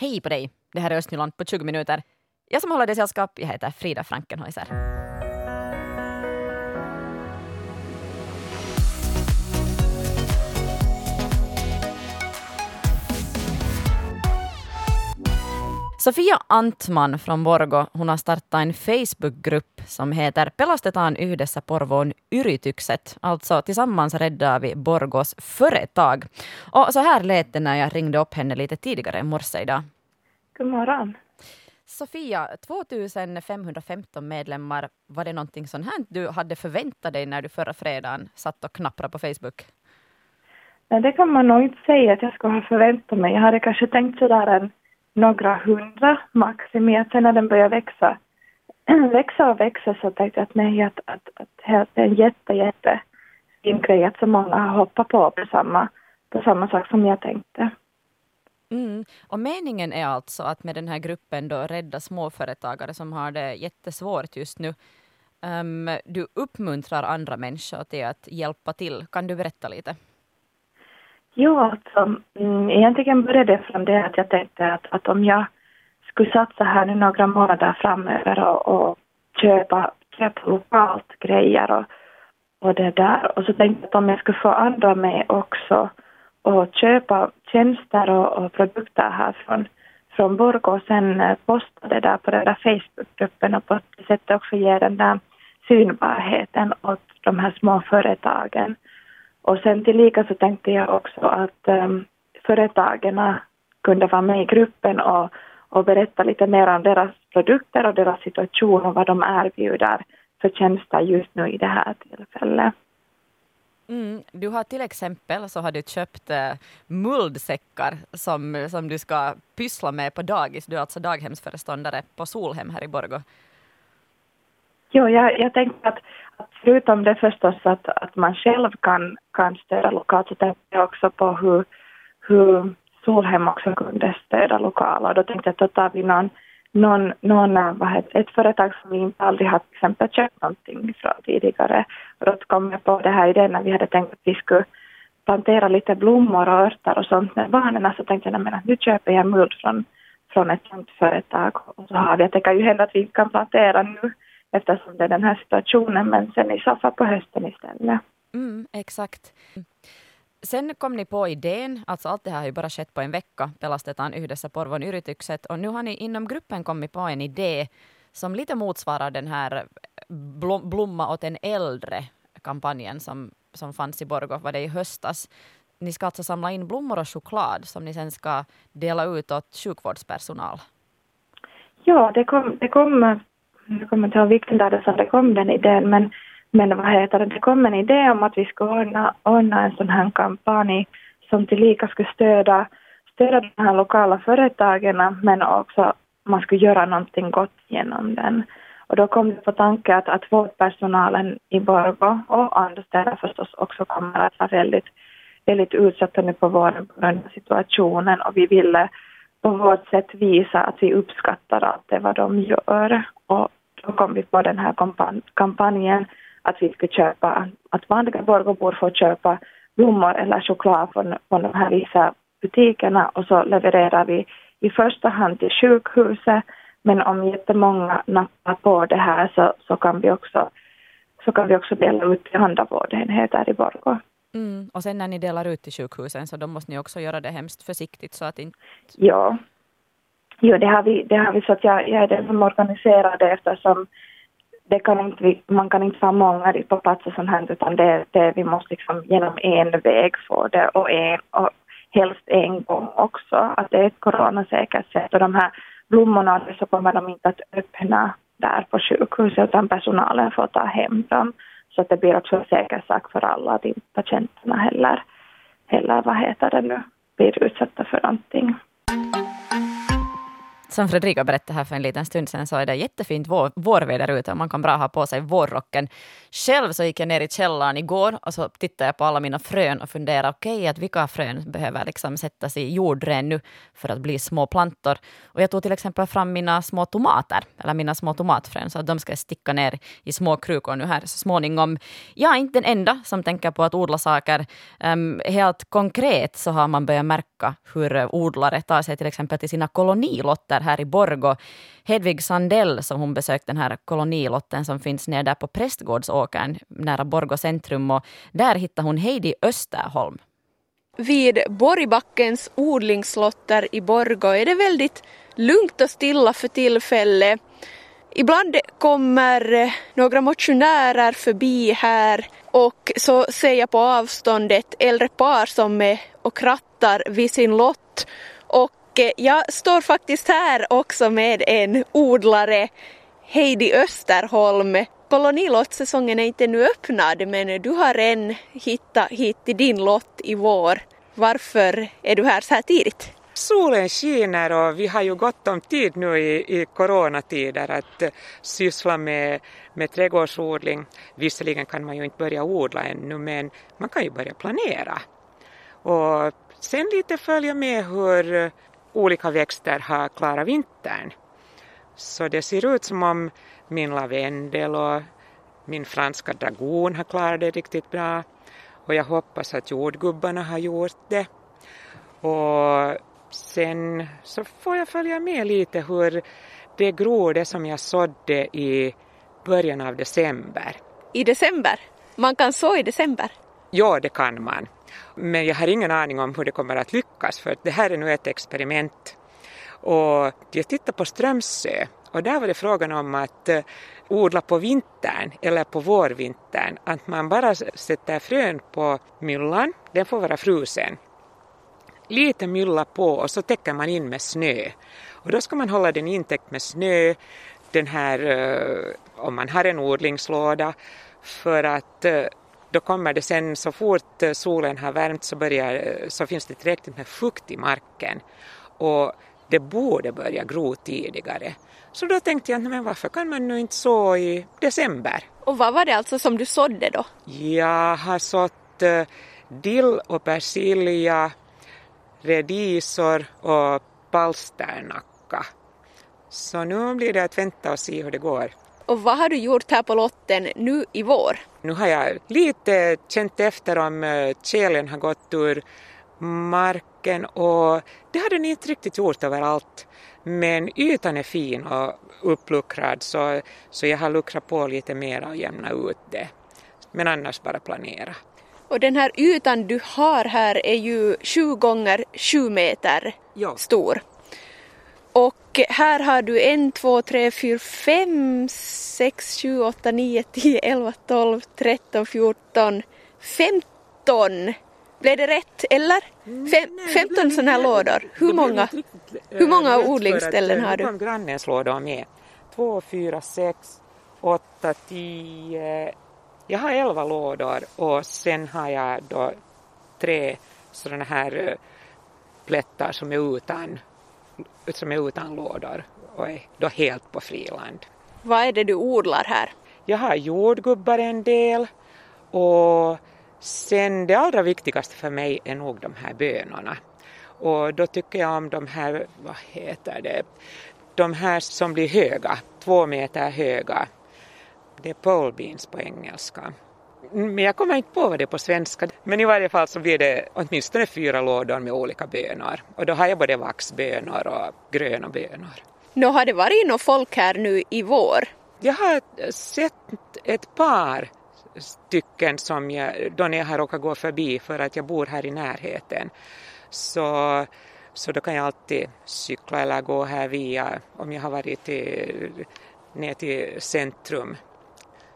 Hej på dig! Det här är Östnyland på 20 minuter. Jag som håller dig sällskap, jag heter Frida Frankenhäuser. Sofia Antman från Borgo hon har startat en Facebookgrupp som heter Pelastetaan yhdessä Porvoon yritykset. Alltså tillsammans räddar vi Borgos företag. Och så här lät det när jag ringde upp henne lite tidigare i morse idag. God morgon. Sofia, 2515 medlemmar, var det någonting sånt här du hade förväntat dig när du förra fredagen satt och knapprade på Facebook? Nej, det kan man nog inte säga att jag skulle ha förväntat mig. Jag hade kanske tänkt sådär en några hundra max i meter. när den började växa, växa och växa så tänkte jag att nej, att, att, att det är en jätte, jätte fin grej att så många har hoppat på på samma, på samma sak som jag tänkte. Mm. Och meningen är alltså att med den här gruppen då rädda småföretagare som har det jättesvårt just nu. Um, du uppmuntrar andra människor till att hjälpa till. Kan du berätta lite? Jo, alltså, mm, egentligen började det från det att jag tänkte att, att om jag skulle satsa här nu några månader framöver och, och köpa, köpa lokalt grejer och, och det där. Och så tänkte jag att om jag skulle få andra med också och köpa tjänster och, och produkter här från, från Borgå och sen eh, posta det där på den där Facebookgruppen och på det sättet också ge den där synbarheten åt de här små företagen. Och sen tillika så tänkte jag också att um, företagen kunde vara med i gruppen och, och berätta lite mer om deras produkter och deras situation och vad de erbjuder för tjänster just nu i det här tillfället. Mm, du har till exempel så har du köpt äh, muldsäckar som, som du ska pyssla med på dagis. Du är alltså daghemsföreståndare på Solhem här i Borgå. Jo, jag, jag tänkte att förutom det förstås att, att man själv kan, kan stödja lokalt så tänkte jag också på hur, hur Solhem också kunde stödja lokala och då tänkte jag att då tar vi någon, någon, någon eh, vad heter, ett företag som vi inte aldrig har till exempel köpt någonting från tidigare. Och då kom jag på det här idén när vi hade tänkt att vi skulle plantera lite blommor och örter och sånt med barnen. Så tänkte jag att nu köper jag muld från, från ett sånt företag. Och så har vi, det kan ju hända att vi kan plantera nu eftersom det är den här situationen, men sen i så fall på hösten istället. Mm, exakt. Sen kom ni på idén, alltså allt det här har ju bara skett på en vecka, pelastetaan yhdessä Porvon yritykset, och nu har ni inom gruppen kommit på en idé som lite motsvarar den här Blomma åt en äldre kampanjen som, som fanns i Borgå, var det i höstas. Ni ska alltså samla in blommor och choklad som ni sen ska dela ut åt sjukvårdspersonal. Ja, det kom, det kom jag kommer inte ihåg vilken dag det som det kom den idén, men, men vad heter det, det kom en idé om att vi skulle ordna, ordna en sån här kampanj som tillika skulle stödja, stödja de här lokala företagen, men också man skulle göra någonting gott genom den. Och då kom det på tanke att, att vårdpersonalen i Borgå och andra städer förstås också kommer att vara väldigt, väldigt utsatta nu på våren på grund av situationen och vi ville på vårt sätt visa att vi uppskattar allt det vad de gör. Och då kom vi på den här kampanjen att vi skulle köpa, att vanliga Borgåbor får köpa blommor eller choklad från, från de här vissa butikerna och så levererar vi i första hand till sjukhuset men om jättemånga nappar på det här så, så, kan, vi också, så kan vi också dela ut till andra vårdenheter i Borgå. Mm. Och sen när ni delar ut till sjukhusen så då måste ni också göra det hemskt försiktigt så att inte... Ja, Jo, det har vi, det har vi så att jag, jag är den som organiserar det eftersom det kan inte, man kan inte få många på plats och sånt här utan det, det, vi måste liksom genom en väg få det och, en, och helst en gång också. Att det är ett coronasäkert sätt och de här blommorna så kommer de inte att öppna där på sjukhuset utan personalen får ta hem dem. Så att det blir också en säker sak för alla att inte patienterna heller, heller vad heter det nu, blir utsatta för någonting. Som Fredrika berättade här för en liten stund sedan så är det jättefint vår, vårväder ute och man kan bra ha på sig vårrocken. Själv så gick jag ner i källaren igår och så tittade jag på alla mina frön och funderade okej okay, att vilka frön behöver liksom sättas i jordren nu för att bli små plantor. Och jag tog till exempel fram mina små tomater, eller mina små tomatfrön, så att de ska sticka ner i små krukor nu här så småningom. Jag är inte den enda som tänker på att odla saker. Um, helt konkret så har man börjat märka hur odlare tar sig till exempel till sina kolonilotter här i Borgo. Hedvig Sandell, som hon besökt den här kolonilotten som finns nere där på Prästgårdsåkern nära Borgo centrum och där hittade hon Heidi Österholm. Vid Borgbackens odlingslotter i Borgo är det väldigt lugnt och stilla för tillfället. Ibland kommer eh, några motionärer förbi här och så ser jag på avstånd ett äldre par som är och krattar vid sin lott. Och eh, jag står faktiskt här också med en odlare, Heidi Österholm. Kolonilottssäsongen är inte nu öppnad men du har än hittat hit till din lott i vår. Varför är du här så här tidigt? Solen skiner och vi har ju gott om tid nu i, i coronatider att eh, syssla med, med trädgårdsodling. Visserligen kan man ju inte börja odla ännu men man kan ju börja planera. Och sen lite följa med hur eh, olika växter har klarat vintern. Så det ser ut som om min lavendel och min franska dragon har klarat det riktigt bra. Och jag hoppas att jordgubbarna har gjort det. Och sen så får jag följa med lite hur det gror det som jag sådde i början av december. I december? Man kan så i december? Ja, det kan man. Men jag har ingen aning om hur det kommer att lyckas för det här är nu ett experiment. Och jag tittade på Strömsö och där var det frågan om att eh, odla på vintern eller på vårvintern. Att man bara sätter frön på myllan, den får vara frusen lite mylla på och så täcker man in med snö. Och då ska man hålla den intäckt med snö, den här, eh, om man har en odlingslåda, för att eh, då kommer det sen så fort uh, solen har värmt så, börjar, så finns det tillräckligt med fukt i marken och det borde börja gro tidigare. Så då tänkte jag, men varför kan man nu inte så i december? Och vad var det alltså som du sådde då? Jag har sått dill och persilja, redisor och palsternacka. Så nu blir det att vänta och se hur det går. Och vad har du gjort här på lotten nu i vår? Nu har jag lite känt efter om eh, kärlen har gått ur marken och det har den inte riktigt gjort överallt. Men ytan är fin och uppluckrad så, så jag har luckrat på lite mer och jämnat ut det. Men annars bara planera. Och den här ytan du har här är ju 7 gånger 7 meter ja. stor. Och här har du en, två, tre, fyra, fem, sex, sju, åtta, nio, tio, elva, tolv, tretton, fjorton, femton. Blev det rätt eller? Fem, 15 sådana här lådor. Hur många, hur många odlingsställen har du? Nu kom grannens lådor med. Två, fyra, sex, åtta, tio, jag har elva lådor och sen har jag då tre sådana här eh, plättar som är utan, som är utan lådor och är då helt på friland. Vad är det du odlar här? Jag har jordgubbar en del och sen det allra viktigaste för mig är nog de här bönorna. Och då tycker jag om de här, vad heter det, de här som blir höga, två meter höga, det är pole beans på engelska. Men jag kommer inte på vad det är på svenska. Men i varje fall så blir det åtminstone fyra lådor med olika bönor. Och då har jag både vaxbönor och gröna bönor. Nå har det varit något folk här nu i vår? Jag har sett ett par stycken som jag, då när jag har råkat gå förbi för att jag bor här i närheten. Så, så då kan jag alltid cykla eller gå här via, om jag har varit till, ner till centrum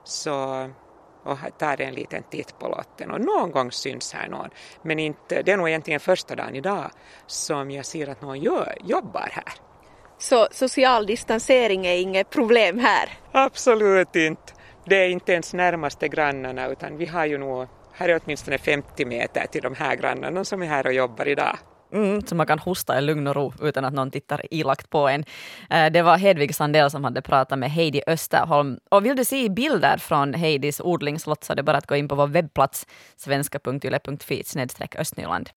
så och tar en liten titt på lotten och någon gång syns här någon. Men inte, det är nog egentligen första dagen idag som jag ser att någon gör, jobbar här. Så social distansering är inget problem här? Absolut inte. Det är inte ens närmaste grannarna utan vi har ju nog, här är åtminstone 50 meter till de här grannarna som är här och jobbar idag. Mm, så man kan hosta i lugn och ro utan att någon tittar ilakt på en. Eh, det var Hedvig Sandell som hade pratat med Heidi Österholm. Och vill du se bilder från Heidis odlingslott så är det bara att gå in på vår webbplats svenska.yle.fi östnyland.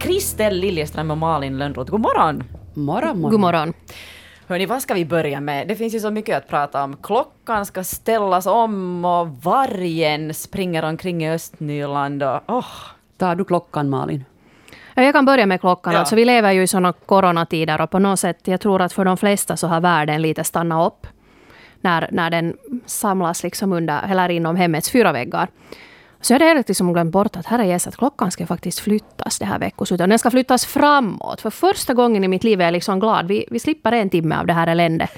Kristel Liljeström och Malin Lönnroth, god morgon! Morgon, morgon. God morgon. Hörni, vad ska vi börja med? Det finns ju så mycket att prata om. Klockan ska ställas om och vargen springer omkring i Östnyland. Och, oh. Tar du klockan Malin? Ja, Jag kan börja med klockan. Ja. Alltså, vi lever ju i sådana coronatider och på något sätt, jag tror att för de flesta så har världen lite stannat upp när, när den samlas liksom under, eller inom hemmets fyra väggar. Så jag hade helt liksom glömt bort att herre Jesus, att klockan ska faktiskt flyttas det här veckoslutet. Den ska flyttas framåt. För första gången i mitt liv är jag liksom glad. Vi, vi slipper en timme av det här eländet.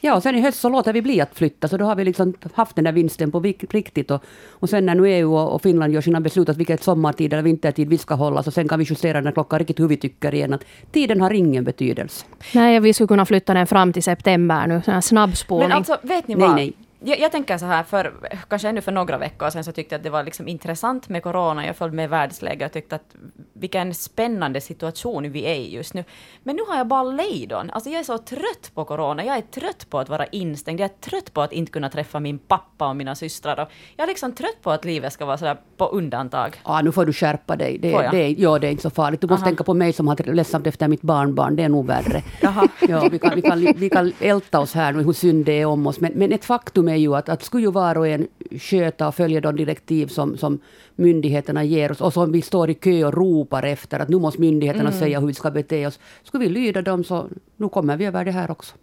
Ja, och sen i höst så låter vi bli att flytta, så då har vi liksom haft den där vinsten på riktigt. Och, och sen när nu EU och, Finland gör sina beslut att vilket sommartid eller vintertid vi ska hålla, så sen kan vi justera den klockan riktigt hur vi tycker igen. Att tiden har ingen betydelse. Nej, vi skulle kunna flytta den fram till september nu. Sån här snabbspolning. Men alltså, vet ni Nej, vad? nej. Jag, jag tänker så här, för kanske ännu för några veckor sedan så tyckte jag att det var liksom intressant med corona. Jag följde med världsläget och tyckte att vilken spännande situation vi är i just nu. Men nu har jag bara lejdon. Alltså jag är så trött på corona. Jag är trött på att vara instängd. Jag är trött på att inte kunna träffa min pappa och mina systrar. Jag är liksom trött på att livet ska vara sådär på undantag. Ja, nu får du skärpa dig. Det, jag? det, är- ja, det är inte så farligt. Du måste Aha. tänka på mig som har ledsamt efter mitt barnbarn. Det är nog värre. Jaha. Ja, vi, kan, vi, kan, vi kan älta oss här nu hur synd det är om oss. Men, men ett faktum är ju att, att skulle ju var och en sköta och följa de direktiv som, som myndigheterna ger oss och som vi står i kö och ropar efter att nu måste myndigheterna säga hur vi ska bete oss. Skulle vi lyda dem så nu kommer vi över det här också.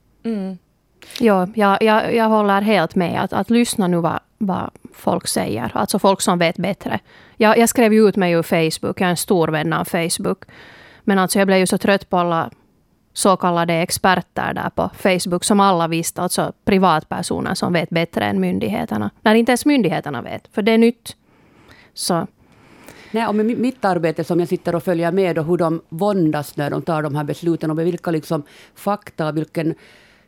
Ja, jag, jag, jag håller helt med. Att, att lyssna nu vad, vad folk säger. Alltså folk som vet bättre. Jag, jag skrev ju ut mig ur Facebook. Jag är en stor vän av Facebook. Men alltså jag blev ju så trött på alla så kallade experter där på Facebook som alla visste. Alltså privatpersoner som vet bättre än myndigheterna. När inte ens myndigheterna vet. För det är nytt. Så Nej, och med mitt arbete som jag sitter och följer med och hur de våndas när de tar de här besluten och med vilka liksom fakta, vilken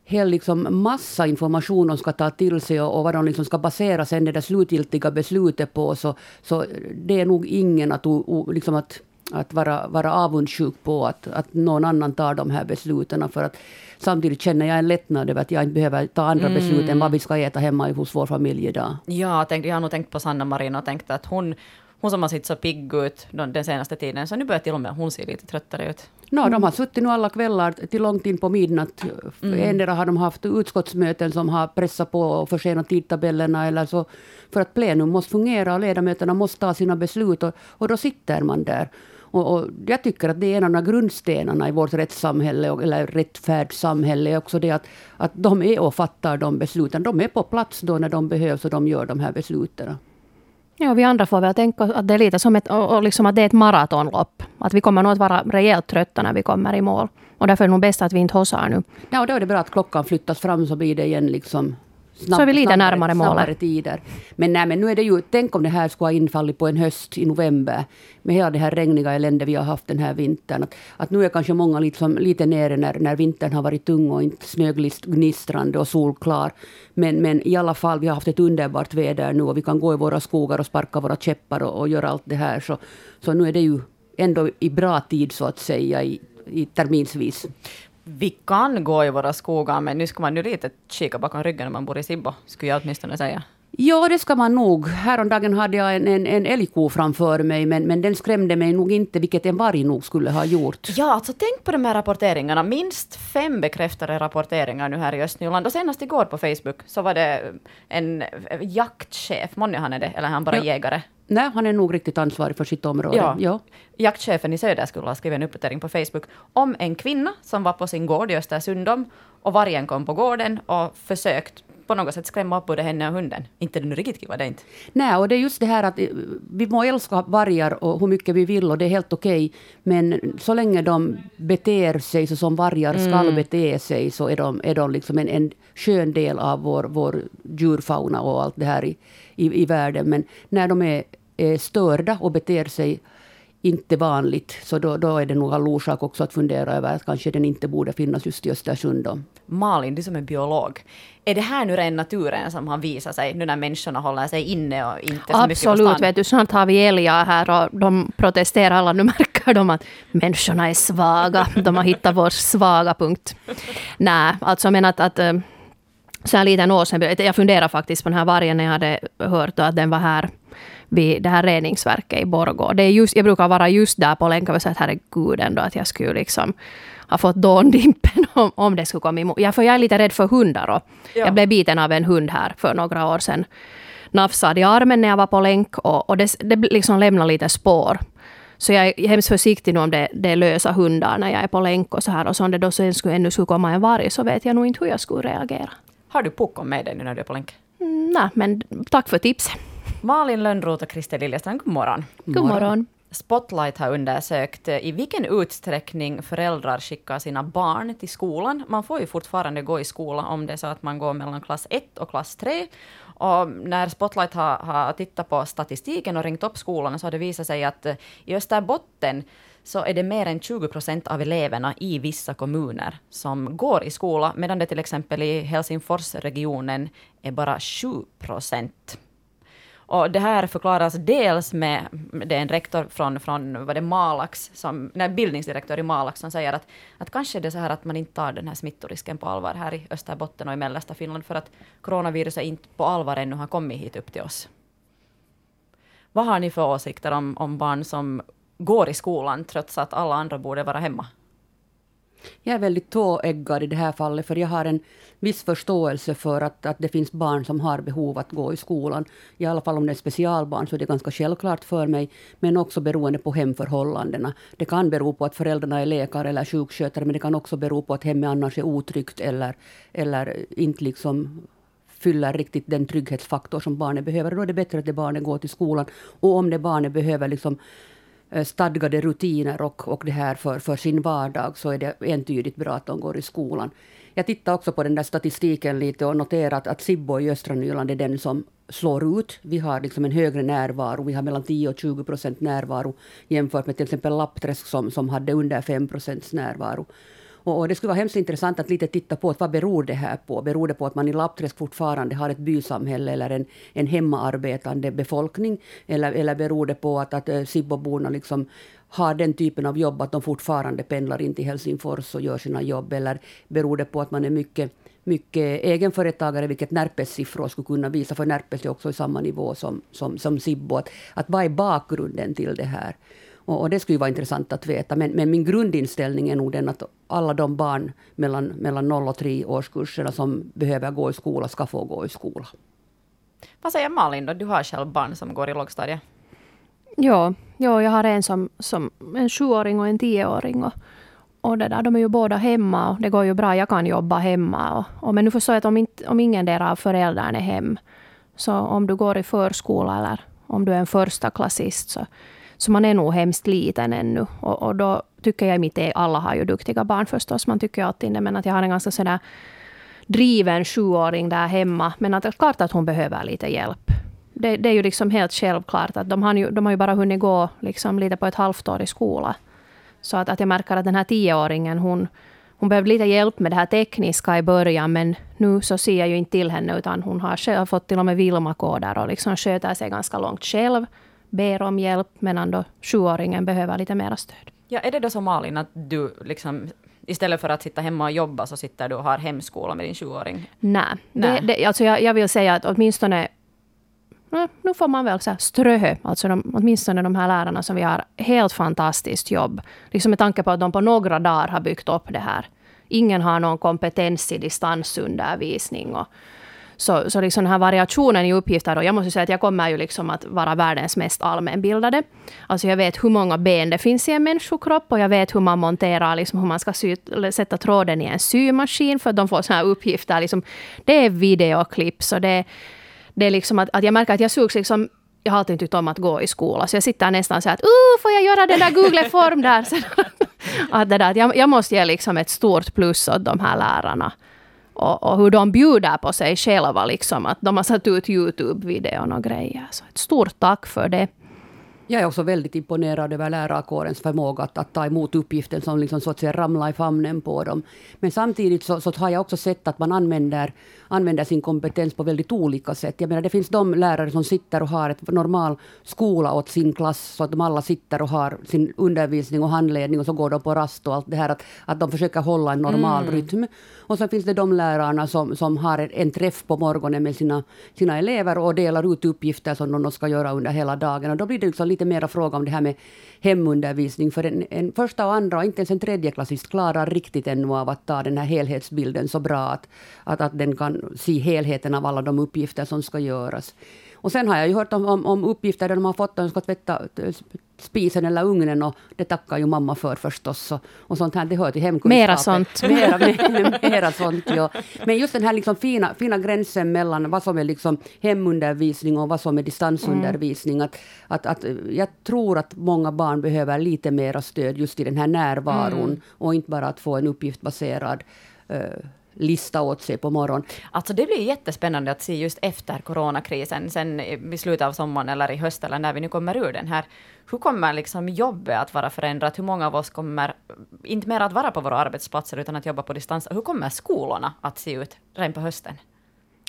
hel liksom massa information de ska ta till sig och, och vad de liksom ska basera sen det där slutgiltiga beslutet på. Så, så det är nog ingen att, o, o, liksom att, att vara, vara avundsjuk på att, att någon annan tar de här besluten. För att samtidigt känner jag en lättnad över att jag inte behöver ta andra beslut än vad vi ska äta hemma hos vår familj idag. Ja, jag, tänkte, jag har nog tänkt på Sanna Marin och tänkt att hon, hon som har sett så pigg ut den den senaste tiden, så nu börjar till och med hon se lite tröttare ut. No, de har suttit nu alla kvällar till långt in på midnatt. Mm. Endera har de haft utskottsmöten som har pressat på och försenat tidtabellerna eller så för att plenum måste fungera och ledamöterna måste ta sina beslut och, och då sitter man där. Och, och jag tycker att det är en av grundstenarna i vårt rättssamhälle, eller rättfärdssamhälle, är också det att, att de är och fattar de besluten. De är på plats då när de behövs och de gör de här besluten. Ja, vi andra får väl tänka att det är lite som ett, och liksom att det är ett maratonlopp. Att vi kommer nog att vara rejält trötta när vi kommer i mål. Och därför är det nog bäst att vi inte hossar nu. Ja, och då är det bra att klockan flyttas fram så blir det igen liksom snabb, Så vi lite snabbare- närmare målet. snabbare tider. Men, nej, men nu är det ju, tänk om det här skulle ha infallit på en höst i november med hela det här regniga elände vi har haft den här vintern. Att, att nu är kanske många liksom, lite nere när, när vintern har varit tung och inte snögnistrande och solklar. Men, men i alla fall, vi har haft ett underbart väder nu och vi kan gå i våra skogar och sparka våra käppar och, och göra allt det här. Så, så nu är det ju ändå i bra tid så att säga i, i terminsvis. Vi kan gå i våra skogar, men nu ska man ju lite kika bakom ryggen när man bor i Sibbo, skulle jag åtminstone säga. Ja, det ska man nog. Häromdagen hade jag en, en, en älgko framför mig, men, men den skrämde mig nog inte, vilket en varg nog skulle ha gjort. Ja, alltså tänk på de här rapporteringarna. Minst fem bekräftade rapporteringar nu här i Östnyland. Och senast igår på Facebook så var det en jaktchef, månne han är det, eller är han bara Ja. jägare? Nej, han är nog riktigt ansvarig för sitt område. Ja. Ja. Jaktchefen i Söder skulle ha skrivit en uppdatering på Facebook om en kvinna som var på sin gård i Östersundom och vargen kom på gården och försökt på något sätt skrämma upp både henne och hunden. Inte det nu riktigt kiva, det inte. Nej, och det är just det här att eh, vi må älska vargar och hur mycket vi vill och det är helt okej. Men så länge de beter sig så som vargar ska bete sig så är de, är de liksom en, en skön del av vår, vår djurfauna och allt det här i, i, i världen. Men när de är, är störda och beter sig inte vanligt. Så då, då är det nog all orsak också att fundera över att kanske den inte borde finnas just i Östersund. Då. Malin, du som är biolog. Är det här nu ren naturen som har visat sig nu när människorna håller sig inne och inte så Absolut, mycket på vet du, snart har vi älgar här och de protesterar alla. Nu märker de att människorna är svaga. De har hittat vår svaga punkt. Nej, alltså men att, att eh, så här liten år sedan, jag funderar faktiskt på den här vargen när jag hade hört att den var här vid det här reningsverket i Borgå. Det är just, jag brukar vara just där på länk och säga att herregud ändå att jag skulle liksom ha fått dåndimpen om, om det skulle komma emot. Jag, för jag är lite rädd för hundar och Ja. jag blev biten av en hund här för några år sedan. Nafsade i armen när jag var på länk och, och det, det liksom lämnade lite spår. Så jag är hemskt försiktig nu om det, det är lösa hundar när jag är på länk och så här. Och så om det då sen skulle, ännu skulle komma en varg så vet jag nog inte hur jag skulle reagera. Har du puckon med dig nu när du är på länk? Mm, nej, men tack för tipset. Malin Lönnroth och Christer Liljestrand, god morgon. God morgon. Spotlight har undersökt eh, i vilken utsträckning föräldrar skickar sina barn till skolan. Man får ju fortfarande gå i skola om det är så att man går mellan klass 1 och klass 3. Och när Spotlight har, har tittat på statistiken och ringt upp skolorna så har det visat sig att eh, i Österbotten så är det mer än 20 procent av eleverna i vissa kommuner som går i skola, medan det till exempel i Helsingforsregionen är bara 7 procent. Och det här förklaras dels med, det är en rektor från, från vad det Malax, som, nej, bildningsdirektör i Malax, som säger att, att kanske det är så här att man inte tar den här smittorisken på allvar här i Österbotten och i mellersta Finland, för att coronaviruset inte på allvar ännu har kommit hit upp till oss. Vad har ni för åsikter om, om barn som går i skolan trots att alla andra borde vara hemma? Jag är väldigt tåeggad i det här fallet, för jag har en viss förståelse för att, att det finns barn som har behov att gå i skolan. I alla fall om det är specialbarn så är det ganska självklart för mig, men också beroende på hemförhållandena. Det kan bero på att föräldrarna är läkare eller sjukskötare, men det kan också bero på att hemmet annars är otryggt eller, eller inte liksom fyller riktigt den trygghetsfaktor som barnet behöver. Då är det bättre att det barnet går till skolan. Och om det barnet behöver liksom Eh, stadgade rutiner och, och det här för, för sin vardag så är det entydigt bra att de går i skolan. Jag tittar också på den där statistiken lite och noterat att Sibbo i östra Nyland är den som slår ut. Vi har liksom en högre närvaro. Vi har mellan 10 och 20 procent närvaro jämfört med till exempel Lappträsk som, som hade under 5 procents närvaro. Och, och det skulle vara hemskt intressant att lite titta på att vad beror det här på? Beror det på att man i Lappträsk fortfarande har ett bysamhälle eller en, en hemmaarbetande befolkning? Eller, eller beror det på att, att eh, Sibboborna liksom har den typen av jobb att de fortfarande pendlar in till Helsingfors och gör sina jobb? Eller beror det på att man är mycket mycket egenföretagare, vilket Närpes siffror skulle kunna visa, för Närpes är också i samma nivå som, som, som Sibbo. Att, att vad är bakgrunden till det här? Och, och det skulle ju vara intressant att veta. Men, men min grundinställning är nog den att alla de barn mellan, mellan 0 och 3 årskurserna som behöver gå i skola ska få gå i skola. Vad säger Malin då? Du har själv barn som går i lågstadiet. Ja, ja, jag har en som, som en sjuåring och en tioåring. Och, och det där, de är ju båda hemma och det går ju bra. Jag kan jobba hemma. Och, och men nu förstår jag att om, inte, om ingen av föräldrarna är hem, så om du går i förskola eller om du är en första klassist så, så man är nog hemskt liten ännu. Och, och då tycker jag i mitt e-, alla har ju duktiga barn förstås, man tycker ju alltid det, men att jag har en ganska sådär driven sjuåring där hemma. Men att det är klart att hon behöver lite hjälp. Det, det är ju liksom helt självklart att de har ju, de har ju bara hunnit gå liksom lite på ett halvt år i skola. Så att, att jag märker att den här tioåringen, hon, hon behövde lite hjälp med det här tekniska i början, men nu så ser jag ju inte till henne, utan hon har själv fått till och med Vilma-koder och liksom sköter sig ganska långt själv, ber om hjälp, medan då sjuåringen behöver lite mera stöd. Ja, är det då så Malin att du liksom istället för att sitta hemma och jobba så sitter du och har hemskola med din sjuåring? Nej, Nej. Det, det, alltså jag, jag vill säga att åtminstone Nej, nu får man väl säga ströhö, alltså de, åtminstone de här lärarna som vi har, helt fantastiskt jobb. Liksom med tanke på att de på några dagar har byggt upp det här. Ingen har någon kompetens i distansundervisning. Och, så, så liksom den här variationen i uppgifter, och jag måste säga att jag kommer ju liksom att vara världens mest allmänbildade. Alltså jag vet hur många ben det finns i en människokropp och jag vet hur man monterar, liksom hur man ska sy, sätta tråden i en symaskin, för att de får såna här uppgifter. Liksom, det är videoklipp, så det, det är liksom att, att jag märker att jag sugs liksom jag har alltid tyckt om att gå i skola, så jag sitter nästan så att uh, får jag göra den där Google-form där? Att det där, att jag, jag måste ge liksom ett stort plus åt de här lärarna. Och, och hur de bjuder på sig själva, liksom, att de har satt ut Youtube-videon och grejer. Så ett stort tack för det. Jag är också väldigt imponerad över lärarkårens förmåga att, att ta emot uppgiften som liksom så att säga ramlar i famnen på dem. Men samtidigt så, så har jag också sett att man använder, använder sin kompetens på väldigt olika sätt. Jag menar, det finns de lärare som sitter och har ett normal skola åt sin klass, så att de alla sitter och har sin undervisning och handledning och så går de på rast och allt det här. Att, att de försöker hålla en normal mm. rytm. Och så finns det de lärarna som, som har en träff på morgonen med sina, sina elever och delar ut uppgifter som de ska göra under hela dagen. Och då blir det liksom lite mer fråga om det här med hemundervisning. För en, en första och andra och inte ens en tredjeklassist klarar riktigt ännu av att ta den här helhetsbilden så bra att, att, att den kan se helheten av alla de uppgifter som ska göras. Och sen har jag ju hört om, om, om uppgifter där de har fått att de ska tvätta spisen eller ugnen och det tackar ju mamma för förstås. Och, och sånt här, det hör till hemkunskapen. Mera sånt. Mera, mera, mera sånt, ja. Men just den här liksom fina, fina gränsen mellan vad som är liksom hemundervisning och vad som är distansundervisning. Mm. Att, att, att, jag tror att många barn behöver lite mera stöd just i den här närvaron mm. och inte bara att få en uppgiftbaserad uh, lista åt sig på morgonen. Alltså det blir jättespännande att se just efter coronakrisen, sen i slutet av sommaren eller i höst eller när vi nu kommer ur den här. Hur kommer liksom jobbet att vara förändrat? Hur många av oss kommer inte mer att vara på våra arbetsplatser utan att jobba på distans? Hur kommer skolorna att se ut redan på hösten?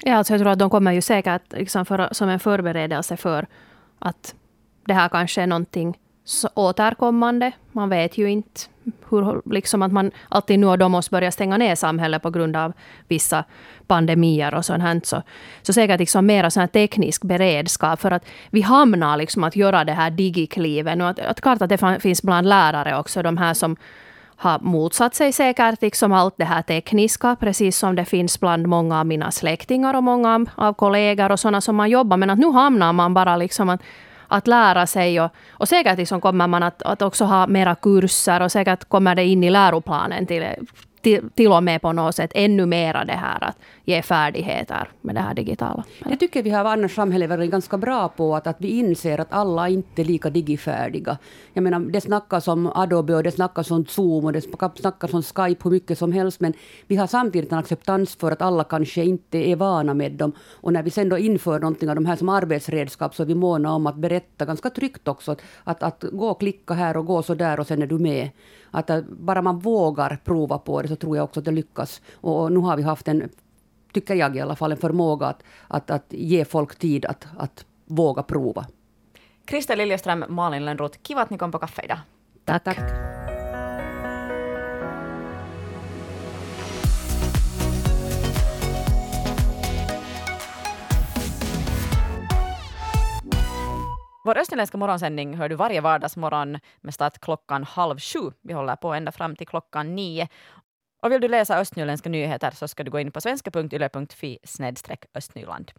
Ja, alltså jag tror att de kommer ju säkert liksom för, som en förberedelse för att det här kanske är någonting återkommande. Man vet ju inte hur, liksom att man alltid nu och då måste börja stänga ner samhället på grund av vissa pandemier och sånt här. Så, så säkert liksom mera sån teknisk beredskap för att vi hamnar liksom att göra det här digiklivet. Och att, att klart att det finns bland lärare också de här som har motsatt sig säkert liksom allt det här tekniska, precis som det finns bland många av mina släktingar och många av kollegor och sådana som man jobbar. Men att nu hamnar man bara liksom att att lära sig. Och, och säkert liksom kommer man att, att också ha mera kurser och säkert kommer det in i läroplanen till, till, till och med på något sätt ännu mera det här att ge färdigheter med det här digitala. Det tycker vi har annars samhället varit ganska bra på, att, att vi inser att alla inte är lika digifärdiga. Jag menar, det snackas om Adobe och det snackas om Zoom och det snackas om Skype hur mycket som helst, men vi har samtidigt en acceptans för att alla kanske inte är vana med dem. Och när vi sen då inför någonting av de här som arbetsredskap så är vi måna om att berätta ganska tryggt också att, att, att gå och klicka här och gå så där och sen är du med. Att eh, bara man vågar prova på det så tror jag också att det lyckas. Och nu har vi haft en, tycker jag i alla fall, en förmåga att, att, att ge folk tid att, att våga prova. Krista Liljeström, Malin Lönnroth, kiva att ni kom på kaffe idag. Tack. Tack. Vår österländska morgonsändning hör du varje vardagsmorgon med start klockan halv sju. Vi håller på ända fram till klockan nio. Och vill du läsa östnyländska nyheter så ska du gå in på svenska.yle.fi östnyland.